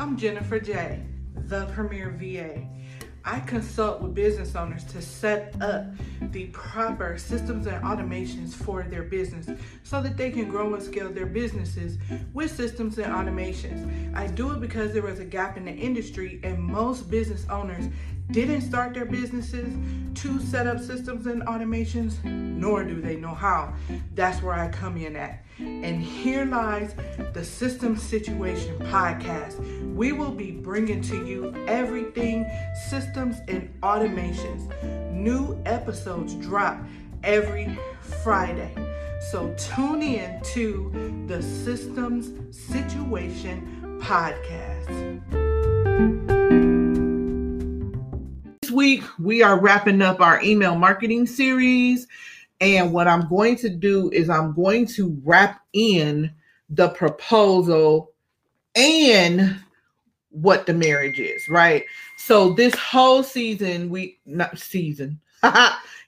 I'm Jennifer J, the Premier VA. I consult with business owners to set up the proper systems and automations for their business so that they can grow and scale their businesses with systems and automations. I do it because there was a gap in the industry and most business owners didn't start their businesses to set up systems and automations, nor do they know how. That's where I come in at. And here lies the System Situation podcast. We will be bringing to you everything systems and automations. New episodes drop every Friday. So tune in to the Systems Situation podcast. Week, we are wrapping up our email marketing series. And what I'm going to do is I'm going to wrap in the proposal and what the marriage is, right? So this whole season, we not season.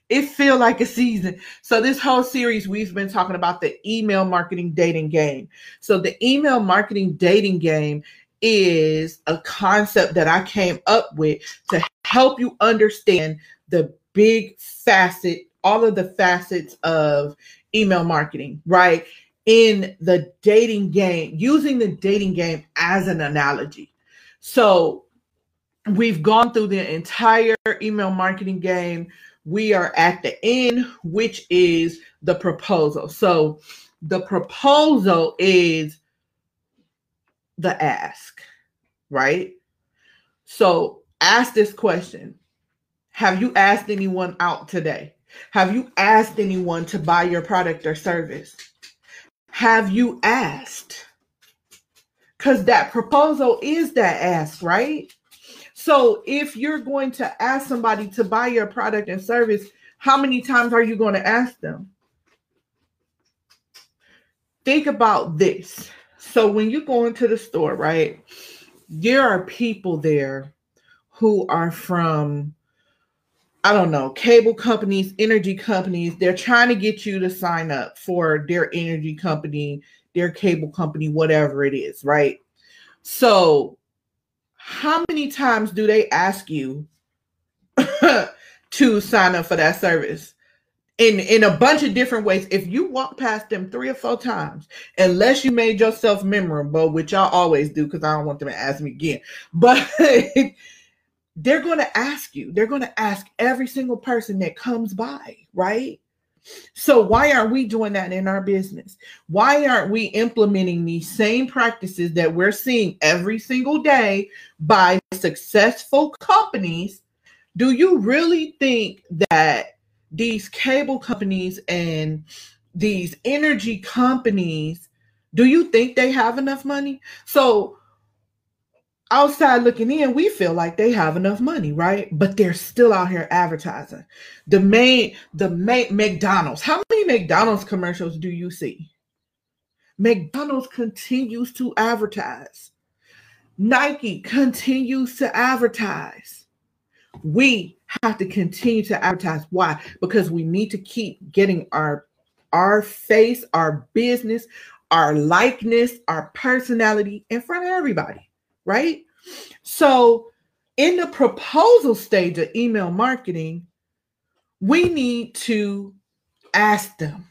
it feel like a season. So this whole series we've been talking about the email marketing dating game. So the email marketing dating game is a concept that I came up with to help you understand the big facet all of the facets of email marketing, right? In the dating game, using the dating game as an analogy. So we've gone through the entire email marketing game. We are at the end, which is the proposal. So the proposal is the ask, right? So ask this question Have you asked anyone out today? Have you asked anyone to buy your product or service? Have you asked? Because that proposal is that ask, right? So if you're going to ask somebody to buy your product and service, how many times are you going to ask them? Think about this. So when you go into the store, right, there are people there who are from I don't know, cable companies, energy companies, they're trying to get you to sign up for their energy company, their cable company, whatever it is, right? So, how many times do they ask you to sign up for that service? In in a bunch of different ways. If you walk past them three or four times, unless you made yourself memorable, which I always do because I don't want them to ask me again. But they're going to ask you, they're going to ask every single person that comes by, right? So, why aren't we doing that in our business? Why aren't we implementing these same practices that we're seeing every single day by successful companies? Do you really think that these cable companies and these energy companies, do you think they have enough money? So, outside looking in, we feel like they have enough money, right? But they're still out here advertising. The main, the main McDonald's. How many McDonald's commercials do you see? McDonald's continues to advertise. Nike continues to advertise. We have to continue to advertise. Why? Because we need to keep getting our our face, our business, our likeness, our personality in front of everybody right? So, in the proposal stage of email marketing, we need to ask them.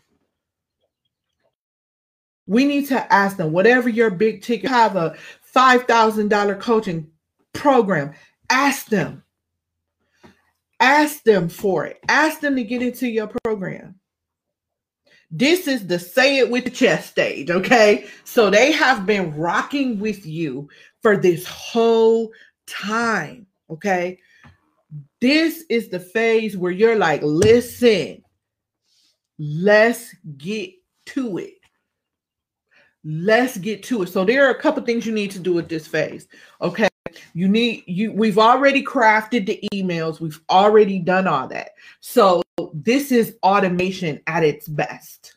We need to ask them, whatever your big ticket, have a $5,000 coaching program, ask them. Ask them for it. Ask them to get into your program. This is the say it with the chest stage, okay? So they have been rocking with you for this whole time, okay? This is the phase where you're like, listen, let's get to it. Let's get to it. So there are a couple things you need to do with this phase, okay? You need you we've already crafted the emails, we've already done all that. So this is automation at its best.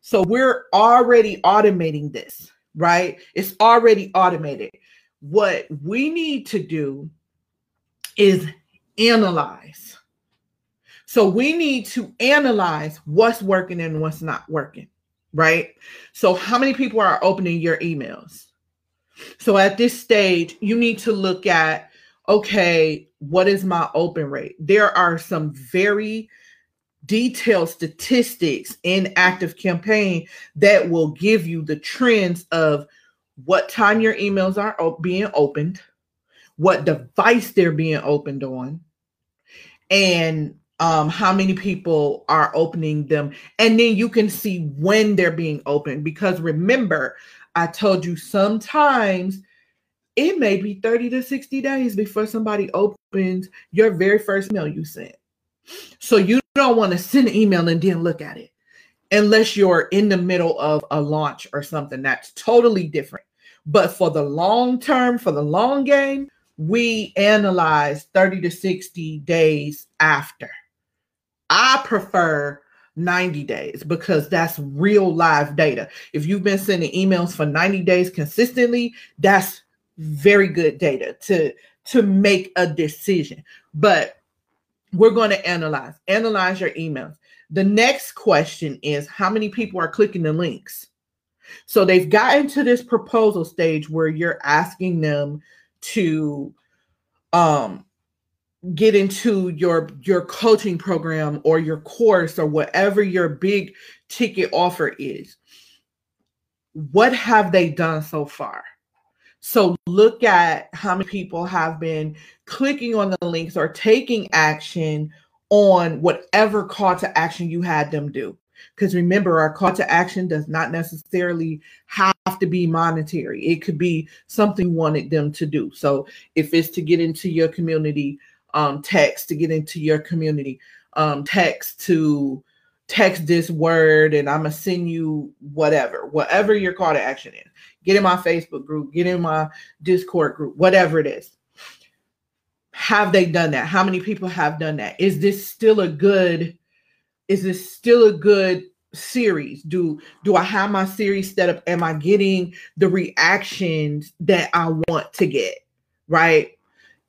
So we're already automating this, right? It's already automated. What we need to do is analyze. So we need to analyze what's working and what's not working, right? So how many people are opening your emails? So at this stage, you need to look at okay, what is my open rate? There are some very detailed statistics in ActiveCampaign that will give you the trends of what time your emails are being opened, what device they're being opened on, and um, how many people are opening them. And then you can see when they're being opened. Because remember, I told you sometimes it may be 30 to 60 days before somebody opens your very first mail you sent. So you don't want to send an email and then look at it unless you're in the middle of a launch or something that's totally different. But for the long term, for the long game, we analyze 30 to 60 days after. I prefer 90 days because that's real live data. If you've been sending emails for 90 days consistently, that's very good data to to make a decision. But we're going to analyze analyze your emails. The next question is how many people are clicking the links? So they've gotten to this proposal stage where you're asking them to um get into your your coaching program or your course or whatever your big ticket offer is what have they done so far so look at how many people have been clicking on the links or taking action on whatever call to action you had them do. Because remember our call to action does not necessarily have to be monetary. It could be something you wanted them to do. So if it's to get into your community um, text to get into your community, um, text to text this word, and I'm gonna send you whatever, whatever your call to action is. Get in my Facebook group, get in my Discord group, whatever it is. Have they done that? How many people have done that? Is this still a good? Is this still a good series do do i have my series set up am i getting the reactions that i want to get right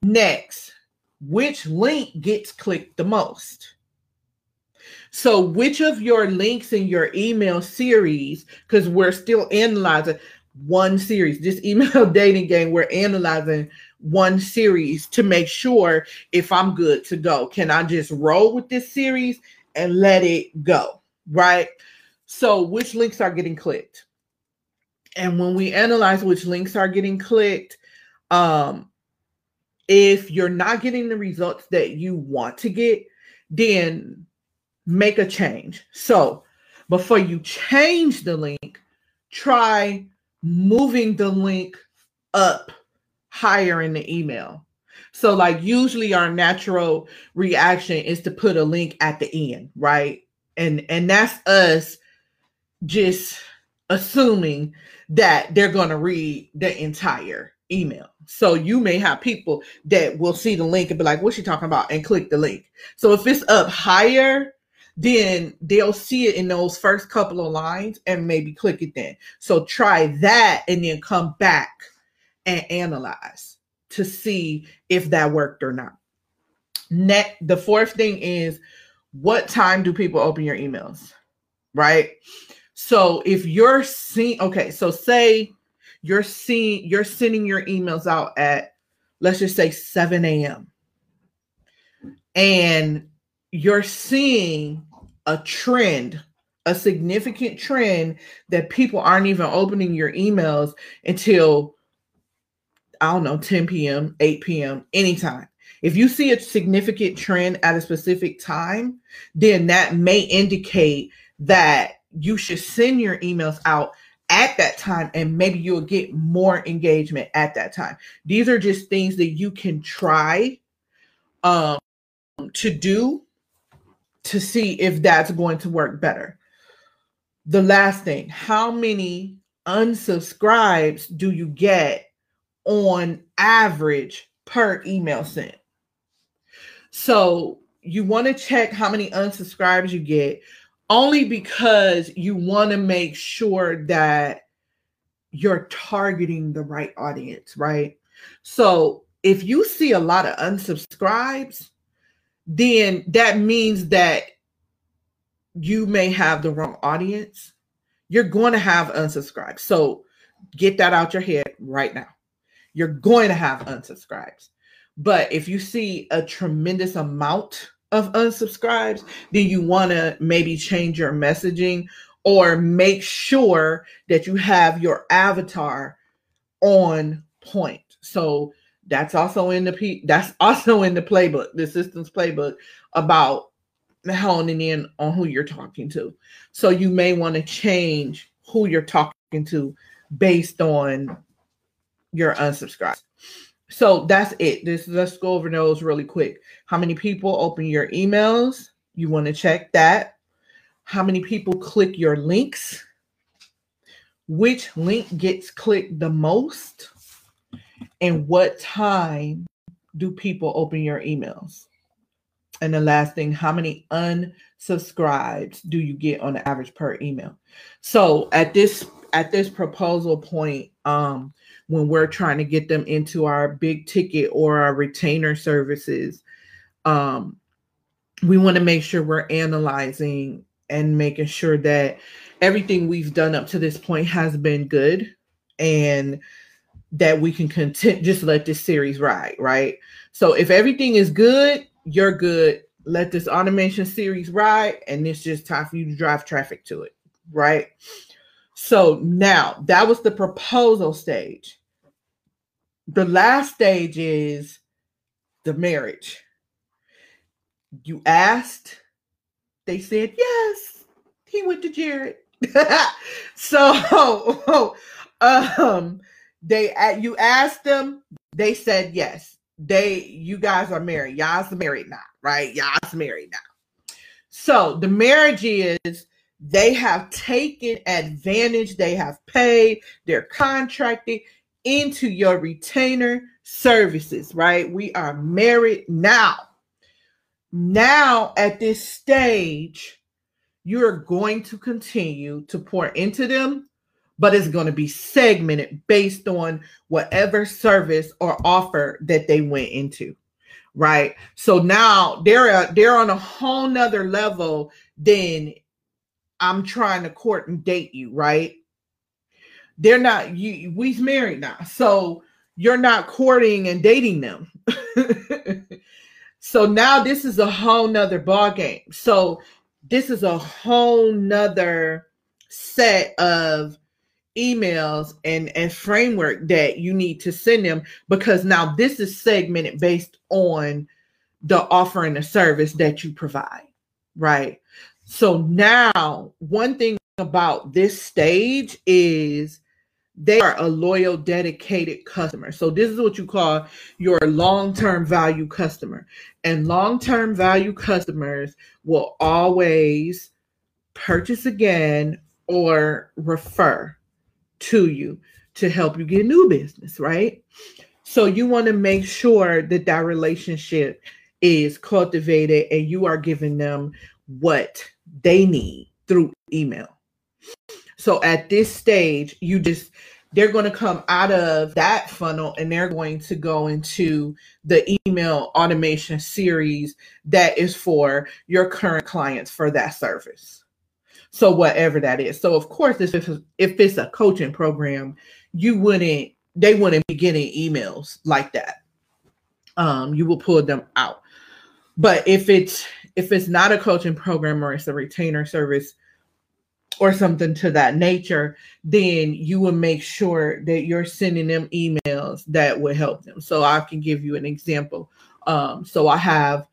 next which link gets clicked the most. So, which of your links in your email series, because we're still analyzing one series, this email dating game, we're analyzing one series to make sure if I'm good to go. Can I just roll with this series and let it go? Right. So, which links are getting clicked? And when we analyze which links are getting clicked, um, if you're not getting the results that you want to get, then make a change. So before you change the link, try moving the link up higher in the email. So, like, usually our natural reaction is to put a link at the end, right? And and that's us just assuming that they're going to read the entire email. So you may have people that will see the link and be like, what's she talking about? And click the link. So if it's up higher, then they'll see it in those first couple of lines and maybe click it then. So try that and then come back and analyze to see if that worked or not. Net the fourth thing is what time do people open your emails? Right? So if you're seeing okay, so say you're seeing you're sending your emails out at let's just say 7 a.m. And you're seeing a trend, a significant trend that people aren't even opening your emails until I don't know, 10 p.m., 8 p.m., anytime. If you see a significant trend at a specific time, then that may indicate that you should send your emails out at that time and maybe you'll get more engagement at that time these are just things that you can try um, to do to see if that's going to work better the last thing how many unsubscribes do you get on average per email sent so you want to check how many unsubscribes you get only because you want to make sure that you're targeting the right audience, right? So if you see a lot of unsubscribes, then that means that you may have the wrong audience. You're going to have unsubscribes. So get that out your head right now. You're going to have unsubscribes. But if you see a tremendous amount of unsubscribes, then you want to maybe change your messaging or make sure that you have your avatar on point. So that's also in the P that's also in the playbook, the systems playbook about honing in on who you're talking to. So you may want to change who you're talking to based on your unsubscribe. So that's it. This let's go over those really quick. How many people open your emails? You want to check that. How many people click your links? Which link gets clicked the most? And what time do people open your emails? And the last thing, how many unsubscribes do you get on the average per email? So at this at this proposal point, um, when we're trying to get them into our big ticket or our retainer services, um, we want to make sure we're analyzing and making sure that everything we've done up to this point has been good and that we can content just let this series ride, right? So if everything is good, you're good. Let this automation series ride, and it's just time for you to drive traffic to it, right? So now that was the proposal stage. The last stage is the marriage. You asked, they said yes. He went to Jared. so um they you asked them, they said yes. They you guys are married. Y'all's married now, right? Y'all's married now. So the marriage is they have taken advantage, they have paid, they're contracted into your retainer services, right? We are married now. Now, at this stage, you're going to continue to pour into them but it's going to be segmented based on whatever service or offer that they went into right? So now they're they're on a whole nother level than i'm trying to court and date you right? They're not you we's married now so you're not courting and dating them. So now this is a whole nother ball game so this is a whole nother set of emails and and framework that you need to send them because now this is segmented based on the offering the service that you provide right? So now one thing about this stage is they are a loyal dedicated customer. So this is what you call your long-term value customer. And long-term value customers will always purchase again or refer to you to help you get new business, right? So you want to make sure that that relationship is cultivated and you are giving them what they need through email. So at this stage, you just they're going to come out of that funnel and they're going to go into the email automation series that is for your current clients for that service. So whatever that is. So of course, if it's, if it's a coaching program, you wouldn't they wouldn't be getting emails like that. Um, you will pull them out. But if it's if it's not a coaching program or it's a retainer service or something to that nature, then you will make sure that you're sending them emails that will help them. So I can give you an example. Um, so I have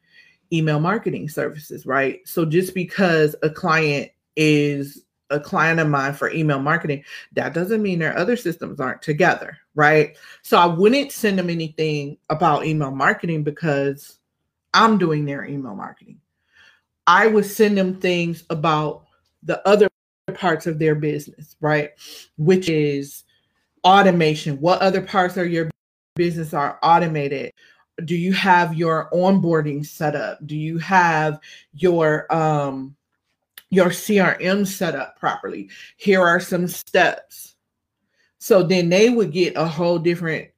email marketing services, right? So just because a client is a client of mine for email marketing, that doesn't mean their other systems aren't together, right? So I wouldn't send them anything about email marketing because I'm doing their email marketing. I would send them things about the other parts of their business, right? Which is automation. What other parts of your business are automated? Do you have your onboarding set up? Do you have your um your CRM set up properly. Here are some steps. So then they would get a whole different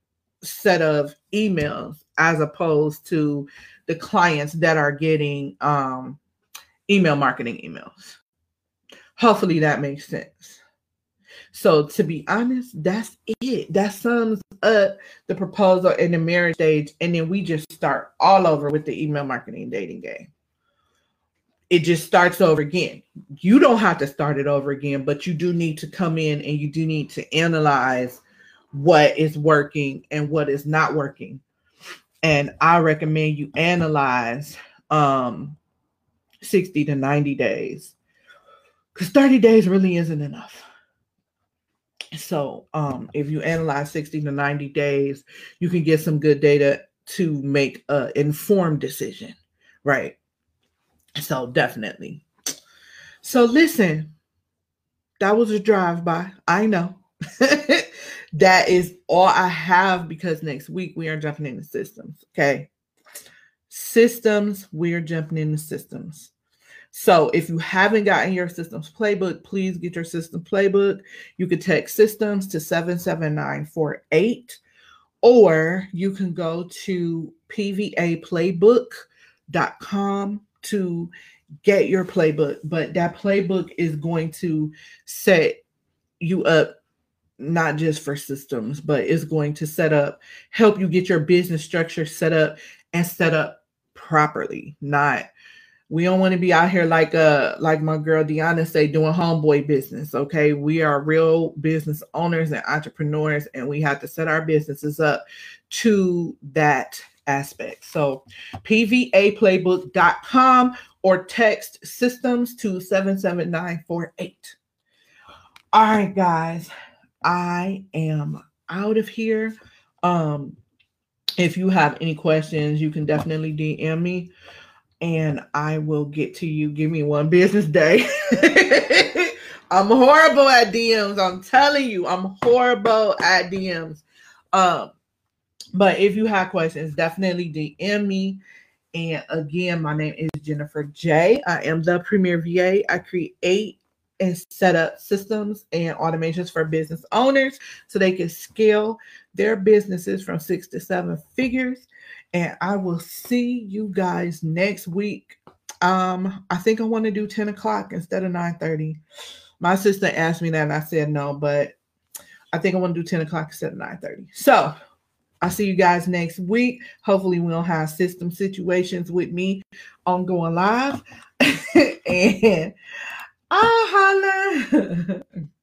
set of emails as opposed to the clients that are getting um, email marketing emails. Hopefully that makes sense. So to be honest, that's it. That sums up the proposal and the marriage stage. And then we just start all over with the email marketing dating game. It just starts over again. You don't have to start it over again, but you do need to come in and you do need to analyze what is working and what is not working. And I recommend you analyze um 60 to 90 days because 30 days really isn't enough. So, um, if you analyze 60 to 90 days, you can get some good data to make an informed decision, right? So, definitely. So, listen, that was a drive by. I know. that is all I have because next week we are jumping into systems. Okay. Systems, we are jumping into systems. So if you haven't gotten your systems playbook, please get your system playbook. You can text systems to 77948 or you can go to pvaplaybook.com to get your playbook. But that playbook is going to set you up not just for systems, but it's going to set up, help you get your business structure set up and set up properly, not we don't want to be out here like uh like my girl Deanna say doing homeboy business. Okay. We are real business owners and entrepreneurs, and we have to set our businesses up to that aspect. So pvaplaybook.com or text systems to 77948. All right, guys. I am out of here. Um, if you have any questions, you can definitely DM me and I will get to you. Give me one business day. I'm horrible at DMs. I'm telling you, I'm horrible at DMs. Um, but if you have questions, definitely DM me. And again, my name is Jennifer J. I am the Premier VA. I create and set up systems and automations for business owners so they can scale their businesses from six to seven figures and I will see you guys next week. Um, I think I want to do 10 o'clock instead of 9 30. My sister asked me that and I said no, but I think I want to do 10 o'clock instead of 9 30. So I'll see you guys next week. Hopefully, we don't have system situations with me on going live. and I'll holla.